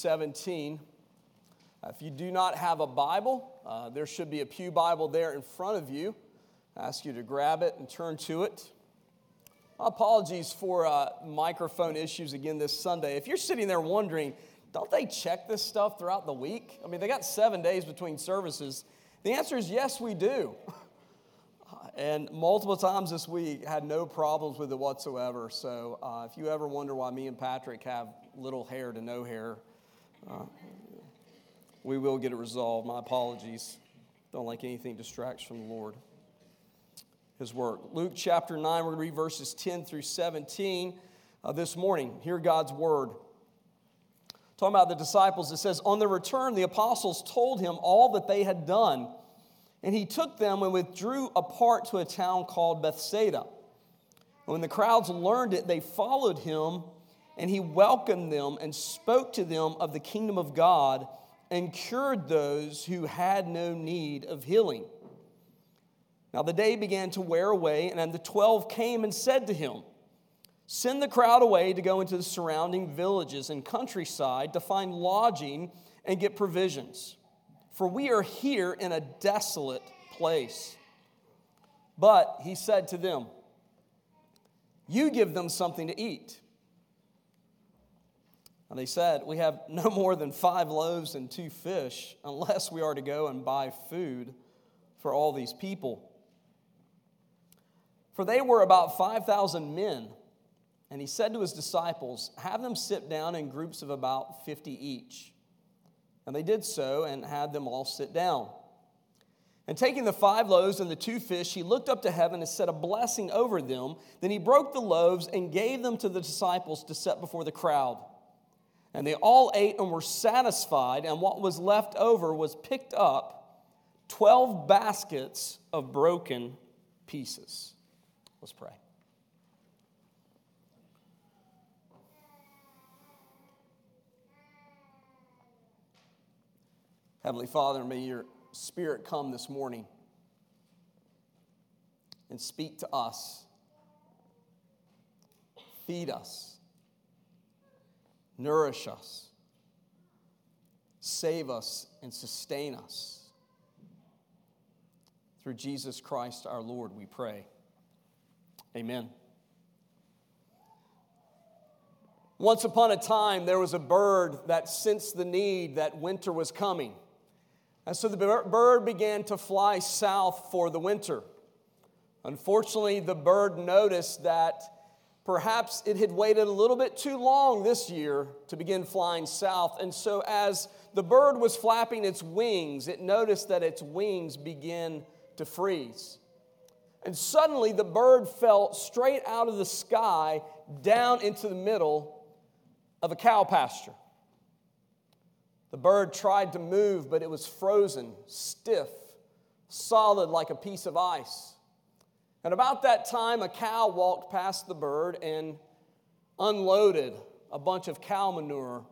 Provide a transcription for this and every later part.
17. Uh, if you do not have a Bible, uh, there should be a Pew Bible there in front of you. I ask you to grab it and turn to it. Apologies for uh, microphone issues again this Sunday. If you're sitting there wondering, don't they check this stuff throughout the week? I mean, they got seven days between services. The answer is yes, we do. and multiple times this week had no problems with it whatsoever. So uh, if you ever wonder why me and Patrick have little hair to no hair, uh, we will get it resolved. My apologies. Don't like anything distracts from the Lord. His work. Luke chapter 9, we're going to read verses 10 through 17 uh, this morning. Hear God's word. Talking about the disciples, it says, On their return, the apostles told him all that they had done. And he took them and withdrew apart to a town called Bethsaida. When the crowds learned it, they followed him, and he welcomed them and spoke to them of the kingdom of God and cured those who had no need of healing. Now the day began to wear away, and the twelve came and said to him, Send the crowd away to go into the surrounding villages and countryside to find lodging and get provisions, for we are here in a desolate place. But he said to them, You give them something to eat. And they said, We have no more than five loaves and two fish, unless we are to go and buy food for all these people. For they were about 5,000 men. And he said to his disciples, Have them sit down in groups of about 50 each. And they did so and had them all sit down. And taking the five loaves and the two fish, he looked up to heaven and said a blessing over them. Then he broke the loaves and gave them to the disciples to set before the crowd. And they all ate and were satisfied, and what was left over was picked up 12 baskets of broken pieces. Let's pray. Heavenly Father, may your Spirit come this morning and speak to us, feed us nourish us, save us, and sustain us. Through Jesus Christ our Lord, we pray. Amen. Once upon a time, there was a bird that sensed the need that winter was coming. And so the bird began to fly south for the winter. Unfortunately, the bird noticed that Perhaps it had waited a little bit too long this year to begin flying south. And so, as the bird was flapping its wings, it noticed that its wings began to freeze. And suddenly, the bird fell straight out of the sky down into the middle of a cow pasture. The bird tried to move, but it was frozen, stiff, solid like a piece of ice. And about that time, a cow walked past the bird and unloaded a bunch of cow manure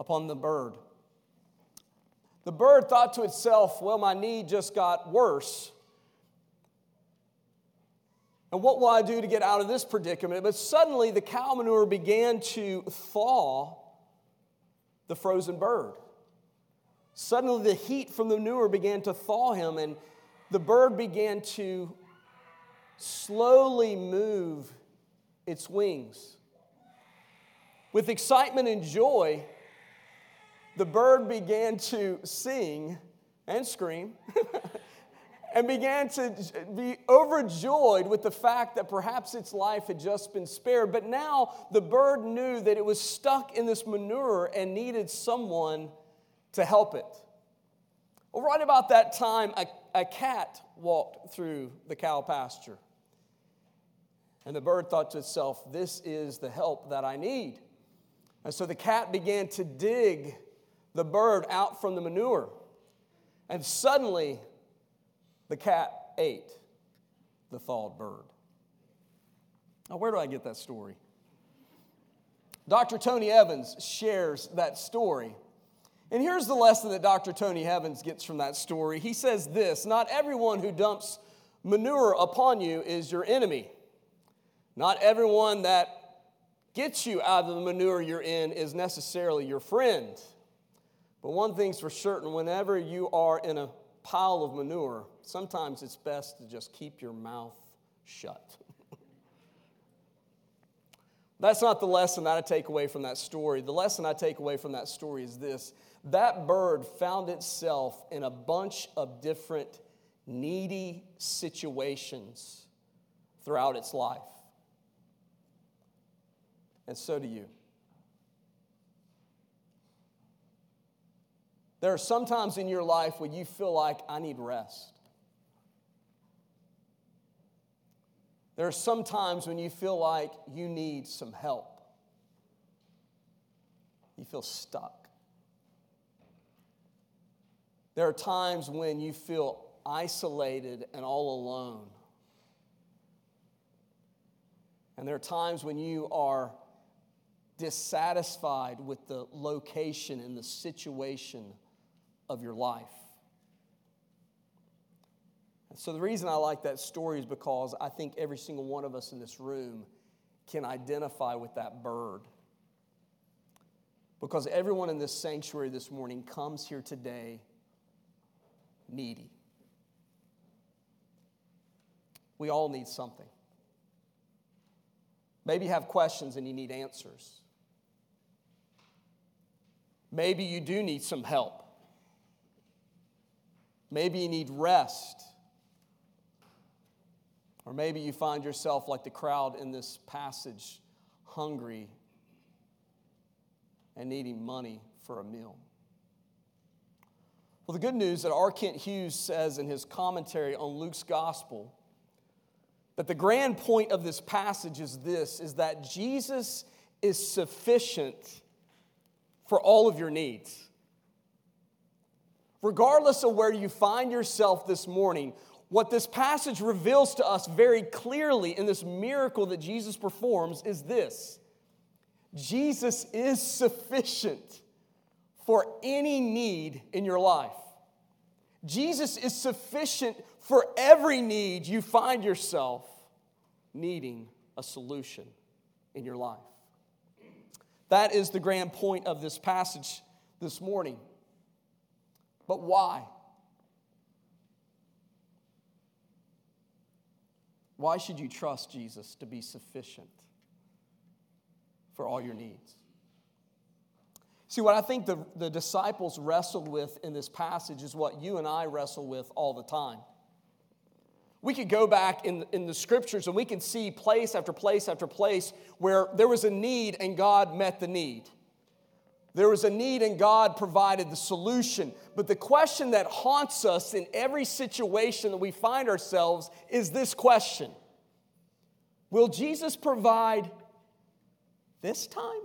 upon the bird. The bird thought to itself, well, my knee just got worse. And what will I do to get out of this predicament? But suddenly the cow manure began to thaw the frozen bird. Suddenly the heat from the manure began to thaw him, and the bird began to slowly move its wings. With excitement and joy, the bird began to sing and scream and began to be overjoyed with the fact that perhaps its life had just been spared. But now the bird knew that it was stuck in this manure and needed someone to help it. Well, right about that time, a a cat walked through the cow pasture. And the bird thought to itself, This is the help that I need. And so the cat began to dig the bird out from the manure. And suddenly, the cat ate the thawed bird. Now, where do I get that story? Dr. Tony Evans shares that story and here's the lesson that Dr. Tony Evans gets from that story. He says this Not everyone who dumps manure upon you is your enemy. Not everyone that gets you out of the manure you're in is necessarily your friend. But one thing's for certain whenever you are in a pile of manure, sometimes it's best to just keep your mouth shut. That's not the lesson that I take away from that story. The lesson I take away from that story is this that bird found itself in a bunch of different needy situations throughout its life. And so do you. There are some times in your life when you feel like I need rest. There are some times when you feel like you need some help. You feel stuck. There are times when you feel isolated and all alone. And there are times when you are dissatisfied with the location and the situation of your life. And so, the reason I like that story is because I think every single one of us in this room can identify with that bird. Because everyone in this sanctuary this morning comes here today needy. We all need something. Maybe you have questions and you need answers. Maybe you do need some help. Maybe you need rest. Or maybe you find yourself like the crowd in this passage, hungry and needing money for a meal. Well, the good news that R. Kent Hughes says in his commentary on Luke's gospel that the grand point of this passage is this is that Jesus is sufficient for all of your needs. Regardless of where you find yourself this morning, what this passage reveals to us very clearly in this miracle that Jesus performs is this Jesus is sufficient for any need in your life. Jesus is sufficient for every need you find yourself needing a solution in your life. That is the grand point of this passage this morning. But why? Why should you trust Jesus to be sufficient for all your needs? See, what I think the, the disciples wrestled with in this passage is what you and I wrestle with all the time. We could go back in, in the scriptures and we can see place after place after place where there was a need and God met the need. There was a need and God provided the solution. But the question that haunts us in every situation that we find ourselves is this question Will Jesus provide this time?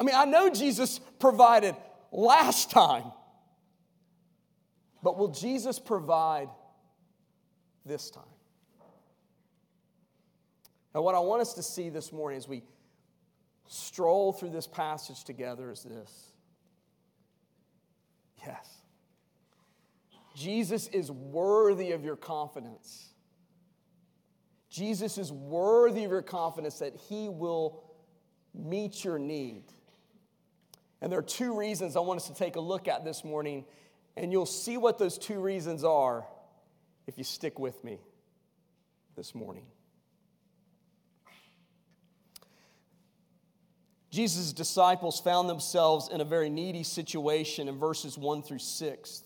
I mean, I know Jesus provided last time, but will Jesus provide this time? Now, what I want us to see this morning as we stroll through this passage together is this yes, Jesus is worthy of your confidence. Jesus is worthy of your confidence that he will meet your need. And there are two reasons I want us to take a look at this morning, and you'll see what those two reasons are if you stick with me this morning. Jesus' disciples found themselves in a very needy situation in verses 1 through 6.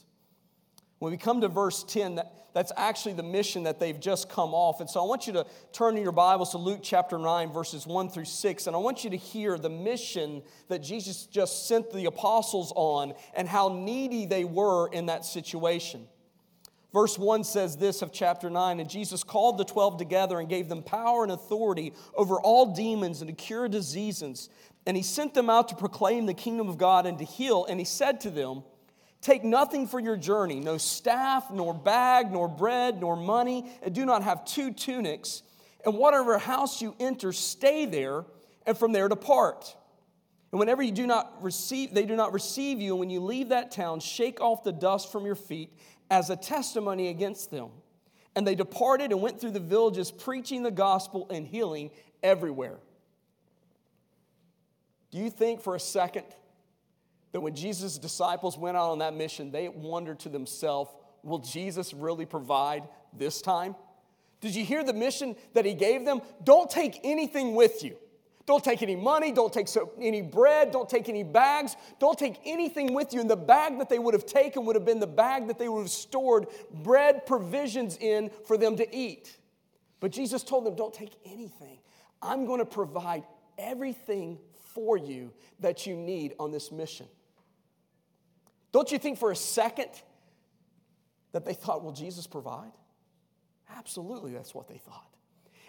When we come to verse 10, that, that's actually the mission that they've just come off. And so I want you to turn in your Bibles to Luke chapter 9, verses 1 through 6. And I want you to hear the mission that Jesus just sent the apostles on and how needy they were in that situation. Verse 1 says this of chapter 9 And Jesus called the 12 together and gave them power and authority over all demons and to cure diseases. And he sent them out to proclaim the kingdom of God and to heal. And he said to them, Take nothing for your journey, no staff, nor bag, nor bread, nor money, and do not have two tunics. And whatever house you enter, stay there, and from there depart. And whenever you do not receive, they do not receive you, and when you leave that town, shake off the dust from your feet as a testimony against them. And they departed and went through the villages, preaching the gospel and healing everywhere. Do you think for a second that when Jesus' disciples went out on that mission, they wondered to themselves, will Jesus really provide this time? Did you hear the mission that he gave them? Don't take anything with you. Don't take any money, don't take so, any bread, don't take any bags, don't take anything with you. And the bag that they would have taken would have been the bag that they would have stored bread provisions in for them to eat. But Jesus told them, Don't take anything. I'm going to provide everything for you that you need on this mission. Don't you think for a second that they thought, will Jesus provide? Absolutely, that's what they thought.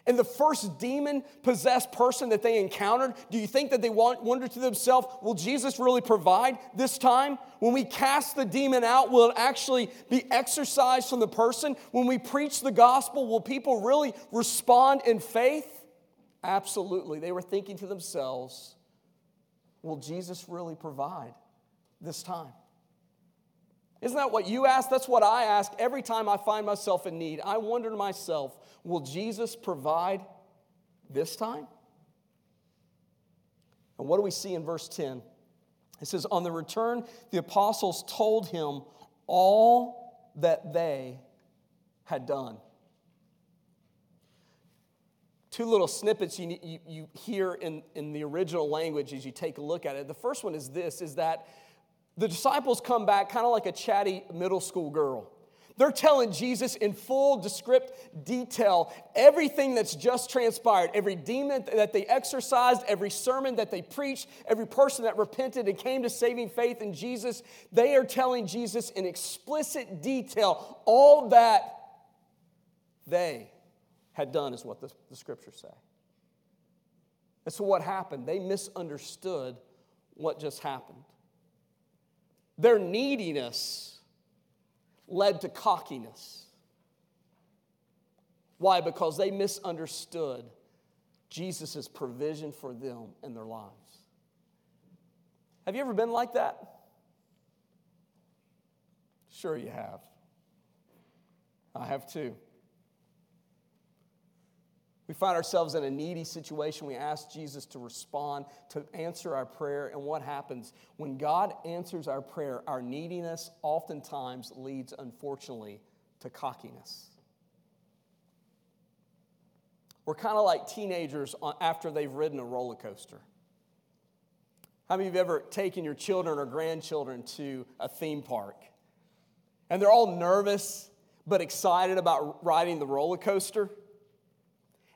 And the first demon possessed person that they encountered, do you think that they wondered to themselves, will Jesus really provide this time? When we cast the demon out, will it actually be exorcised from the person? When we preach the gospel, will people really respond in faith? Absolutely. They were thinking to themselves, will Jesus really provide this time? Isn't that what you ask? That's what I ask every time I find myself in need. I wonder to myself, will Jesus provide this time? And what do we see in verse 10? It says, On the return, the apostles told him all that they had done two little snippets you, you, you hear in, in the original language as you take a look at it. The first one is this, is that the disciples come back kind of like a chatty middle school girl. They're telling Jesus in full descript detail everything that's just transpired, every demon that they exorcised, every sermon that they preached, every person that repented and came to saving faith in Jesus. They are telling Jesus in explicit detail all that they had done, is what the, the scriptures say. And so, what happened? They misunderstood what just happened. Their neediness led to cockiness. Why? Because they misunderstood Jesus' provision for them in their lives. Have you ever been like that? Sure, you have. I have too. We find ourselves in a needy situation. We ask Jesus to respond, to answer our prayer. And what happens? When God answers our prayer, our neediness oftentimes leads, unfortunately, to cockiness. We're kind of like teenagers after they've ridden a roller coaster. How many of you have ever taken your children or grandchildren to a theme park? And they're all nervous but excited about riding the roller coaster?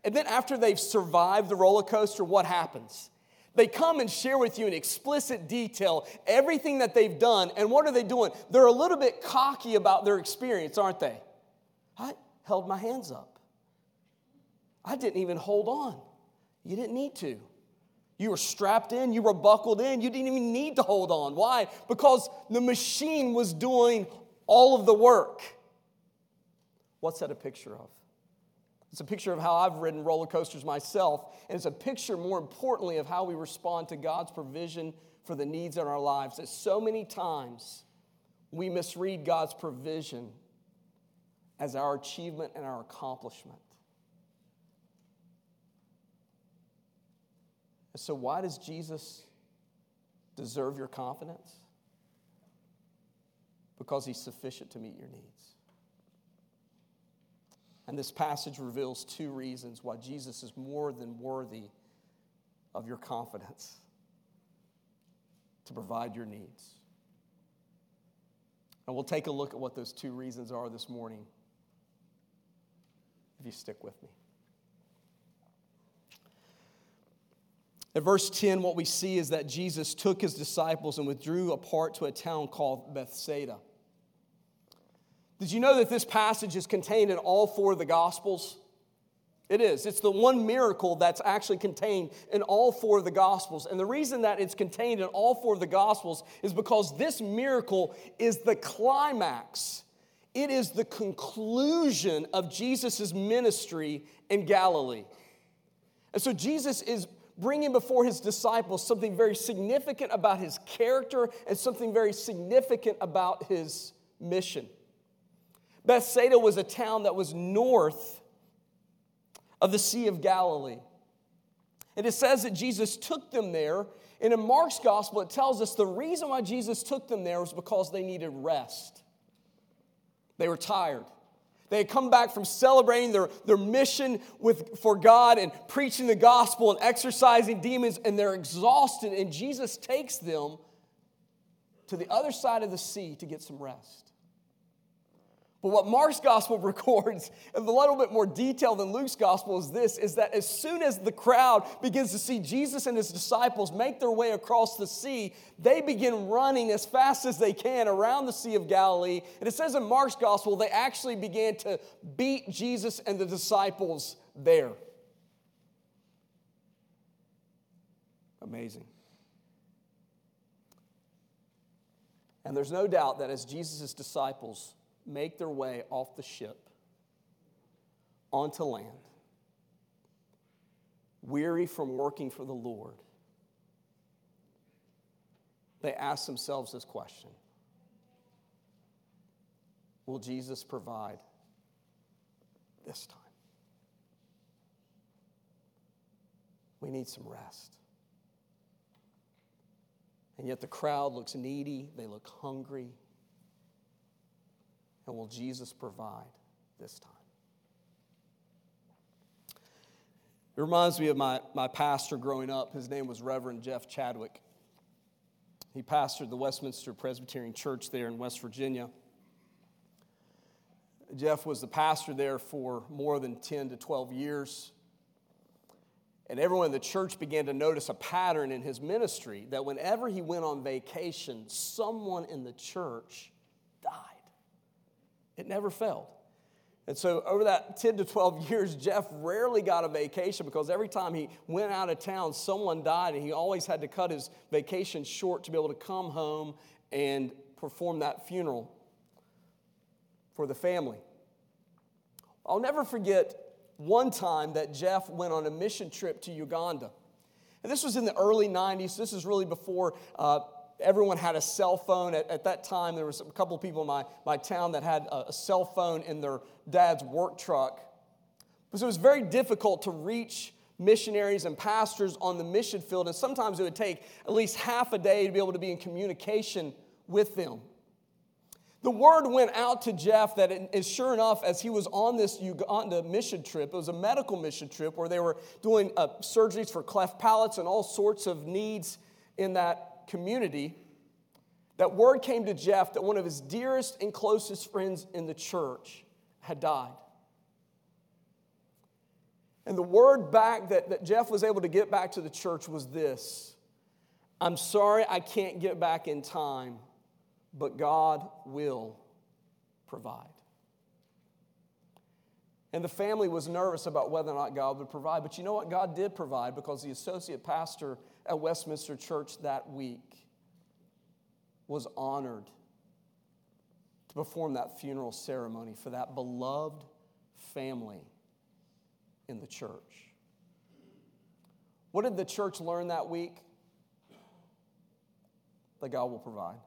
And then after they've survived the roller coaster, what happens? They come and share with you in explicit detail everything that they've done. And what are they doing? They're a little bit cocky about their experience, aren't they? I held my hands up. I didn't even hold on. You didn't need to. You were strapped in, you were buckled in, you didn't even need to hold on. Why? Because the machine was doing all of the work. What's that a picture of? It's a picture of how I've ridden roller coasters myself, and it's a picture, more importantly, of how we respond to God's provision for the needs in our lives. That so many times we misread God's provision as our achievement and our accomplishment. And so, why does Jesus deserve your confidence? Because he's sufficient to meet your needs. And this passage reveals two reasons why Jesus is more than worthy of your confidence to provide your needs. And we'll take a look at what those two reasons are this morning if you stick with me. At verse 10, what we see is that Jesus took his disciples and withdrew apart to a town called Bethsaida. Did you know that this passage is contained in all four of the Gospels? It is. It's the one miracle that's actually contained in all four of the Gospels. And the reason that it's contained in all four of the Gospels is because this miracle is the climax, it is the conclusion of Jesus' ministry in Galilee. And so Jesus is bringing before his disciples something very significant about his character and something very significant about his mission. Bethsaida was a town that was north of the Sea of Galilee. And it says that Jesus took them there. And in Mark's gospel, it tells us the reason why Jesus took them there was because they needed rest. They were tired. They had come back from celebrating their, their mission with, for God and preaching the gospel and exorcising demons, and they're exhausted. And Jesus takes them to the other side of the sea to get some rest. But what Mark's gospel records, in a little bit more detail than Luke's gospel, is this is that as soon as the crowd begins to see Jesus and his disciples make their way across the sea, they begin running as fast as they can around the Sea of Galilee. And it says in Mark's gospel, they actually began to beat Jesus and the disciples there. Amazing. And there's no doubt that as Jesus' disciples, make their way off the ship onto land, weary from working for the Lord, they ask themselves this question Will Jesus provide this time? We need some rest. And yet the crowd looks needy, they look hungry, and will Jesus provide this time? It reminds me of my, my pastor growing up. His name was Reverend Jeff Chadwick. He pastored the Westminster Presbyterian Church there in West Virginia. Jeff was the pastor there for more than 10 to 12 years. And everyone in the church began to notice a pattern in his ministry that whenever he went on vacation, someone in the church it never failed. And so, over that 10 to 12 years, Jeff rarely got a vacation because every time he went out of town, someone died, and he always had to cut his vacation short to be able to come home and perform that funeral for the family. I'll never forget one time that Jeff went on a mission trip to Uganda. And this was in the early 90s. This is really before uh, everyone had a cell phone. At, at, that time, there was a couple of people in my, my town that had a, a cell phone in their dad's work truck. So it was very difficult to reach missionaries and pastors on the mission field, and sometimes it would take at least half a day to be able to be in communication with them. The word went out to Jeff that, it, sure enough, as he was on this Uganda mission trip, it was a medical mission trip where they were doing uh, surgeries for cleft palates and all sorts of needs in that community, that word came to Jeff that one of his dearest and closest friends in the church had died. And the word back that, that Jeff was able to get back to the church was this I'm sorry I can't get back in time, but God will provide. And the family was nervous about whether or not God would provide. But you know what? God did provide because the associate pastor at Westminster Church that week was honored to perform that funeral ceremony for that beloved family in the church. What did the church learn that week? That God will provide.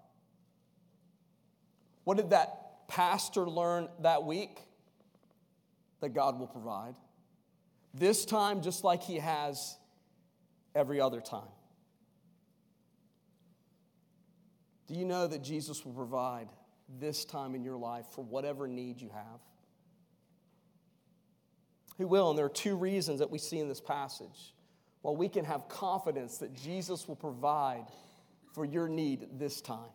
What did that pastor learn that week? That God will provide. This time, just like he has every other time. Do you know that Jesus will provide this time in your life for whatever need you have? He will, and there are two reasons that we see in this passage. Well, we can have confidence that Jesus will provide for your need this time.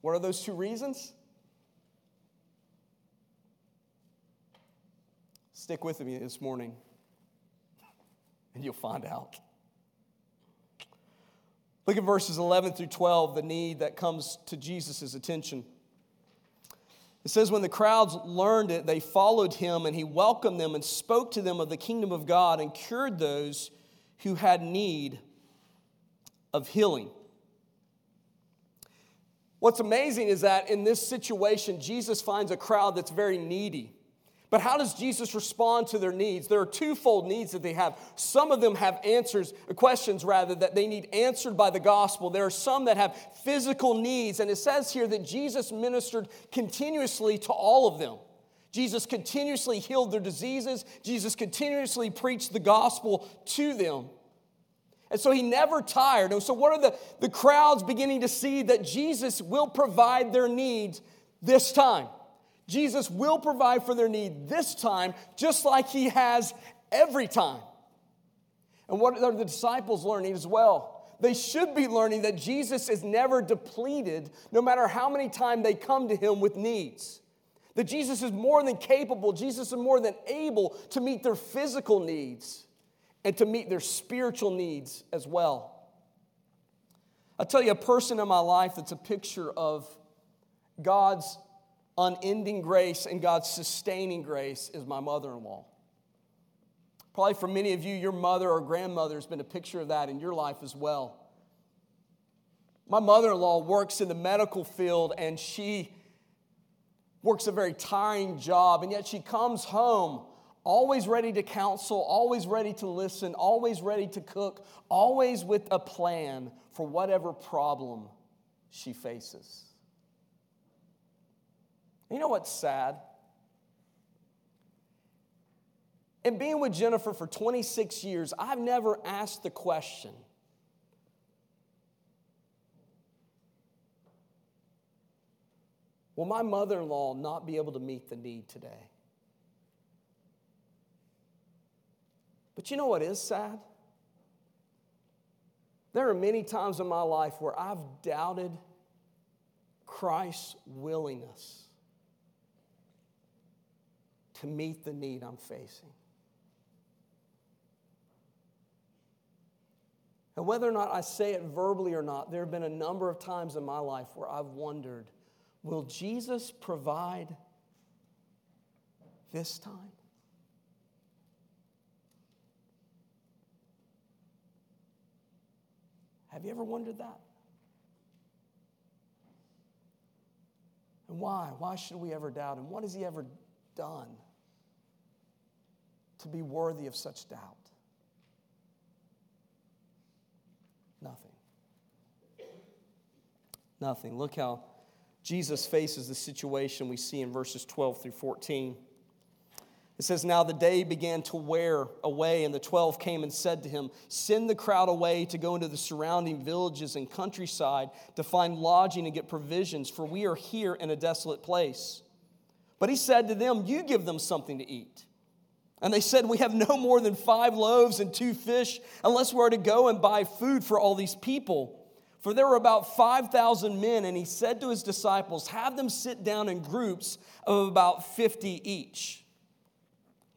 What are those two reasons? Stick with me this morning and you'll find out. Look at verses 11 through 12, the need that comes to Jesus' attention. It says, When the crowds learned it, they followed him, and he welcomed them and spoke to them of the kingdom of God and cured those who had need of healing. What's amazing is that in this situation, Jesus finds a crowd that's very needy. But how does Jesus respond to their needs? There are twofold needs that they have. Some of them have answers, questions rather, that they need answered by the gospel. There are some that have physical needs, and it says here that Jesus ministered continuously to all of them. Jesus continuously healed their diseases. Jesus continuously preached the gospel to them. And so he never tired. And so, what are the, the crowds beginning to see? That Jesus will provide their needs this time. Jesus will provide for their need this time, just like he has every time. And what are the disciples learning as well? They should be learning that Jesus is never depleted, no matter how many times they come to him with needs. That Jesus is more than capable, Jesus is more than able to meet their physical needs and to meet their spiritual needs as well. I'll tell you a person in my life that's a picture of God's unending grace and God's sustaining grace is my mother in law. Probably for many of you, your mother or grandmother has been a picture of that in your life as well. My mother in law works in the medical field and she works a very tiring job, and yet she comes home always ready to counsel, always ready to listen, always ready to cook, always with a plan for whatever problem she faces. You know what's sad? In being with Jennifer for 26 years, I've never asked the question Will my mother in law not be able to meet the need today? But you know what is sad? There are many times in my life where I've doubted Christ's willingness to meet the need I'm facing. And whether or not I say it verbally or not, there have been a number of times in my life where I've wondered will Jesus provide this time? Have you ever wondered that? And why? Why should we ever doubt him? What has he ever done to be worthy of such doubt? Nothing. Nothing. Look how Jesus faces the situation we see in verses 12 through 14. It says, Now the day began to wear away, and the twelve came and said to him, Send the crowd away to go into the surrounding villages and countryside to find lodging and get provisions, for we are here in a desolate place. But he said to them, You give them something to eat. And they said, We have no more than five loaves and two fish, unless we are to go and buy food for all these people. For there were about 5,000 men, and he said to his disciples, Have them sit down in groups of about 50 each.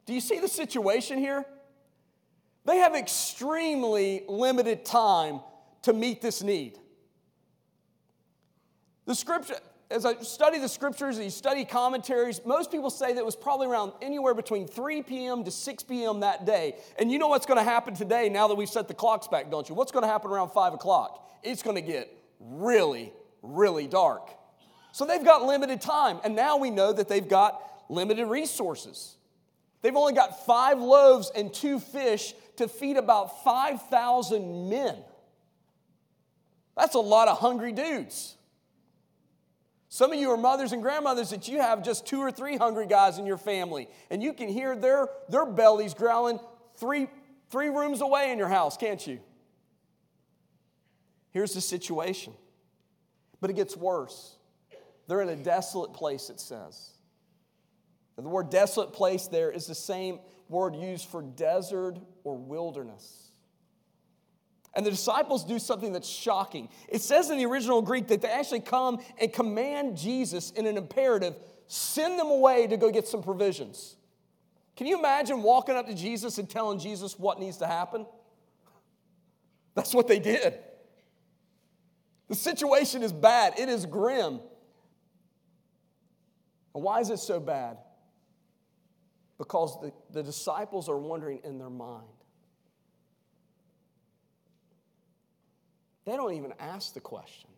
Do you see the situation here? They have extremely limited time to meet this need. The scripture, as I study the scriptures and you study commentaries, most people say that it was probably around anywhere between 3 p.m. to 6 p.m. that day. And you know what's going to happen today now that we've set the clocks back, don't you? What's going to happen around 5 o'clock? It's going to get really, really dark. So they've got limited time. And now we know that they've got limited resources. They've only got five loaves and two fish to feed about 5,000 men. That's a lot of hungry dudes. Some of you are mothers and grandmothers that you have just two or three hungry guys in your family, and you can hear their, their bellies growling three, three rooms away in your house, can't you? Here's the situation. But it gets worse. They're in a desolate place, it says. And the word desolate place there is the same word used for desert or wilderness. And the disciples do something that's shocking. It says in the original Greek that they actually come and command Jesus in an imperative send them away to go get some provisions. Can you imagine walking up to Jesus and telling Jesus what needs to happen? That's what they did. The situation is bad, it is grim. And why is it so bad? Because the, the disciples are wondering in their mind They don't even ask the question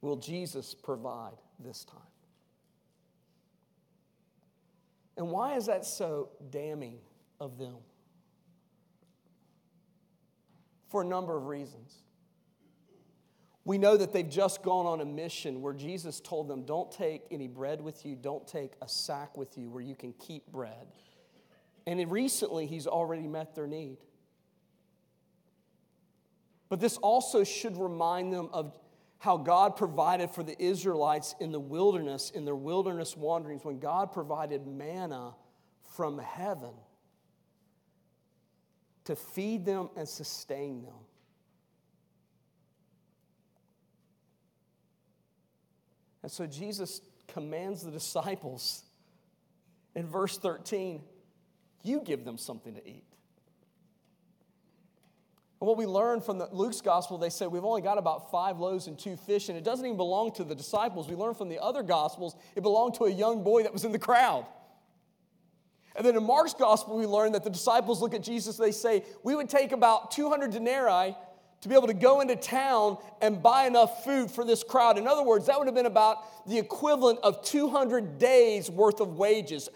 Will Jesus provide this time? And why is that so damning of them? For a number of reasons. We know that they've just gone on a mission where Jesus told them, Don't take any bread with you, don't take a sack with you where you can keep bread. And recently, he's already met their need. But this also should remind them of how God provided for the Israelites in the wilderness, in their wilderness wanderings, when God provided manna from heaven to feed them and sustain them. And so Jesus commands the disciples in verse 13 you give them something to eat. And what we learn from the, Luke's gospel, they say we've only got about five loaves and two fish, and it doesn't even belong to the disciples. We learn from the other gospels it belonged to a young boy that was in the crowd. And then in Mark's gospel, we learn that the disciples look at Jesus, they say, We would take about 200 denarii to be able to go into town and buy enough food for this crowd. In other words, that would have been about the equivalent of 200 days worth of wages,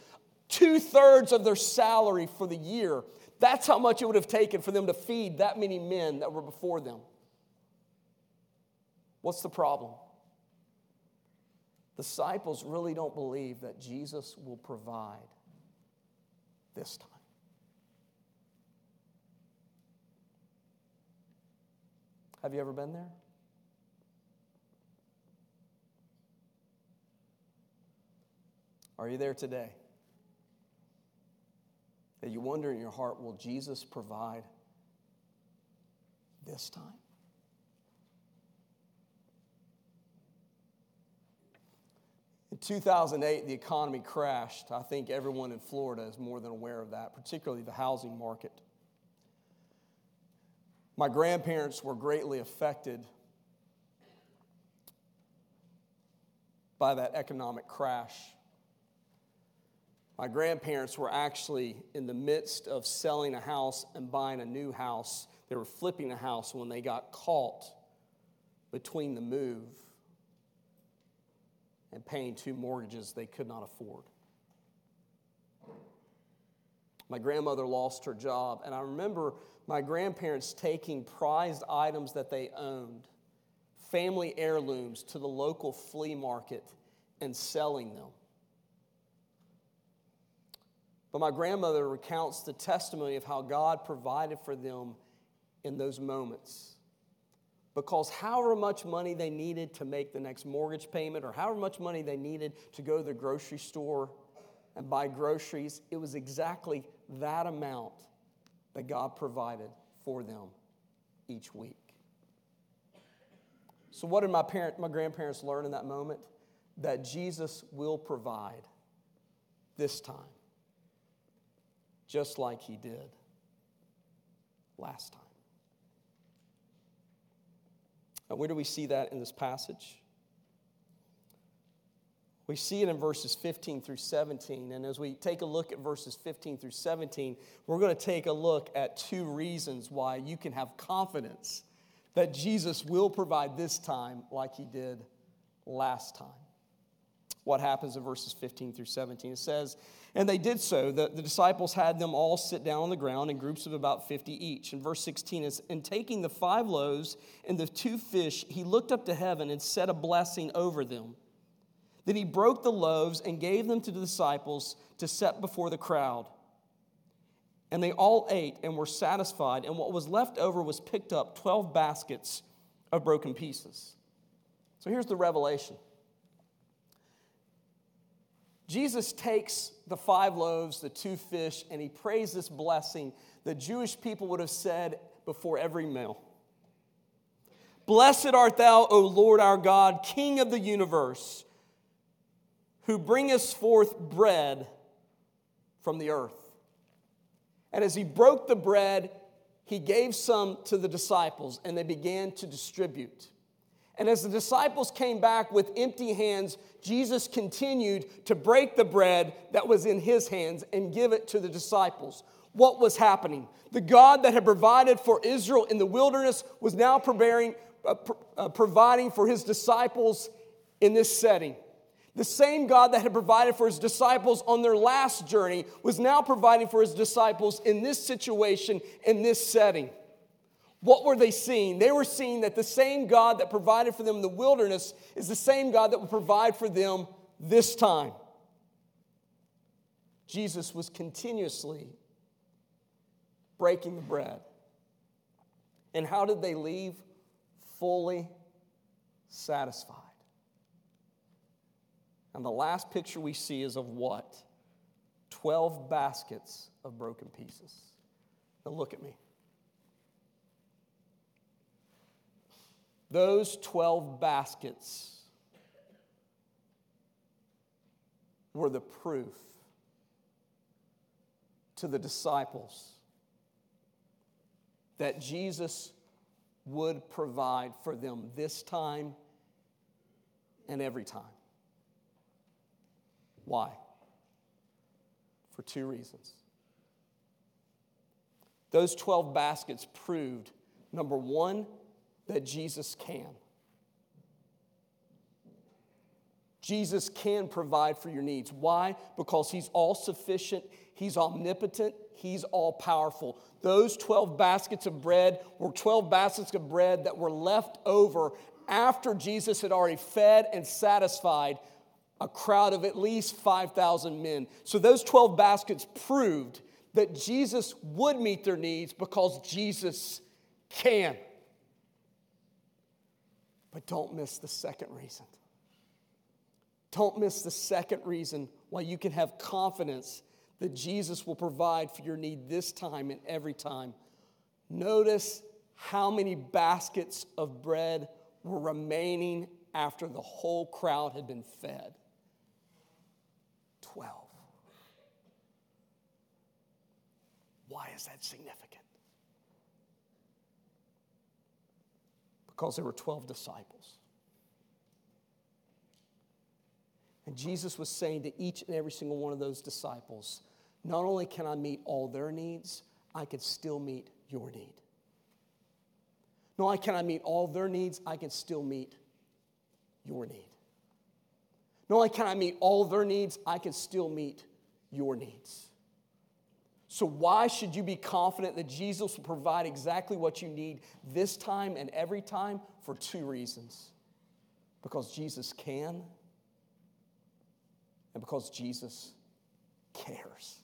two thirds of their salary for the year. That's how much it would have taken for them to feed that many men that were before them. What's the problem? Disciples really don't believe that Jesus will provide this time. Have you ever been there? Are you there today? That you wonder in your heart, will Jesus provide this time? In 2008, the economy crashed. I think everyone in Florida is more than aware of that, particularly the housing market. My grandparents were greatly affected by that economic crash. My grandparents were actually in the midst of selling a house and buying a new house. They were flipping a house when they got caught between the move and paying two mortgages they could not afford. My grandmother lost her job, and I remember my grandparents taking prized items that they owned, family heirlooms, to the local flea market and selling them. But my grandmother recounts the testimony of how God provided for them in those moments. Because however much money they needed to make the next mortgage payment, or however much money they needed to go to the grocery store and buy groceries, it was exactly that amount that God provided for them each week. So, what did my, parent, my grandparents learn in that moment? That Jesus will provide this time just like he did last time. Now, where do we see that in this passage? We see it in verses 15 through 17. And as we take a look at verses 15 through 17, we're going to take a look at two reasons why you can have confidence that Jesus will provide this time like he did last time. What happens in verses 15 through 17? It says, and they did so. The, the disciples had them all sit down on the ground in groups of about 50 each. And verse 16 is And taking the five loaves and the two fish, he looked up to heaven and said a blessing over them. Then he broke the loaves and gave them to the disciples to set before the crowd. And they all ate and were satisfied, and what was left over was picked up 12 baskets of broken pieces. So here's the revelation Jesus takes the five loaves, the two fish, and he prays this blessing the Jewish people would have said before every meal. Blessed art thou, O Lord our God, King of the universe, who bringest forth bread from the earth. And as he broke the bread, he gave some to the disciples, and they began to distribute. And as the disciples came back with empty hands, Jesus continued to break the bread that was in his hands and give it to the disciples. What was happening? The God that had provided for Israel in the wilderness was now preparing, uh, uh, providing for his disciples in this setting. The same God that had provided for his disciples on their last journey was now providing for his disciples in this situation, in this setting. What were they seeing? They were seeing that the same God that provided for them in the wilderness is the same God that will provide for them this time. Jesus was continuously breaking the bread. And how did they leave? Fully satisfied. And the last picture we see is of what? 12 baskets of broken pieces. Now look at me. Those 12 baskets were the proof to the disciples that Jesus would provide for them this time and every time. Why? For two reasons. Those 12 baskets proved number one, that Jesus can. Jesus can provide for your needs. Why? Because He's all sufficient, He's omnipotent, He's all powerful. Those 12 baskets of bread were 12 baskets of bread that were left over after Jesus had already fed and satisfied a crowd of at least 5,000 men. So those 12 baskets proved that Jesus would meet their needs because Jesus can. But don't miss the second reason. Don't miss the second reason why you can have confidence that Jesus will provide for your need this time and every time. Notice how many baskets of bread were remaining after the whole crowd had been fed 12. Why is that significant? Because there were 12 disciples. And Jesus was saying to each and every single one of those disciples, not only can I meet all their needs, I can still meet your need. Not only can I meet all their needs, I can still meet your need. Not only can I meet all their needs, I can still meet your needs. So, why should you be confident that Jesus will provide exactly what you need this time and every time? For two reasons. Because Jesus can, and because Jesus cares.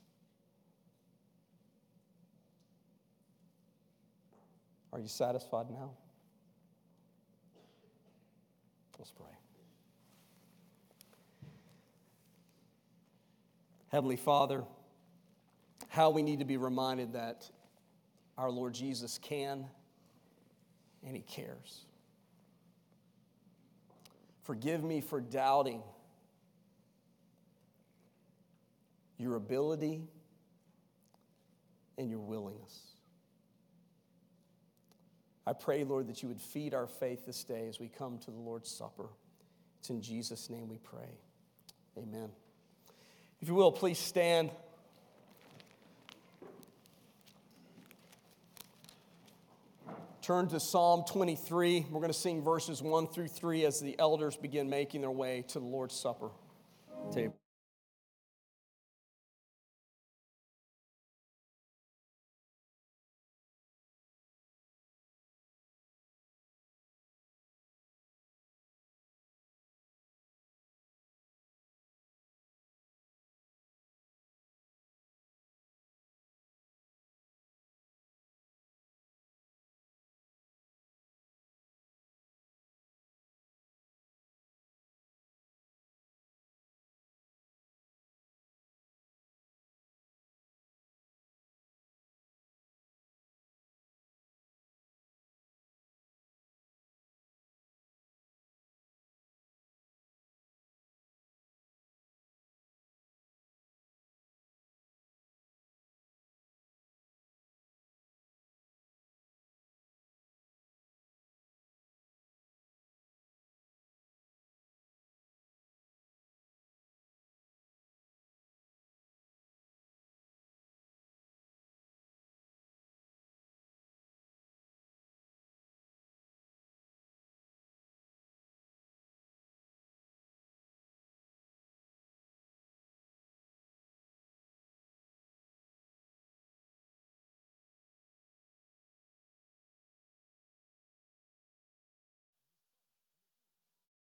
Are you satisfied now? Let's pray. Heavenly Father, how we need to be reminded that our Lord Jesus can and He cares. Forgive me for doubting your ability and your willingness. I pray, Lord, that you would feed our faith this day as we come to the Lord's Supper. It's in Jesus' name we pray. Amen. If you will, please stand. Turn to Psalm 23. We're going to sing verses 1 through 3 as the elders begin making their way to the Lord's Supper table.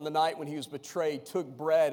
The night when he was betrayed, took bread.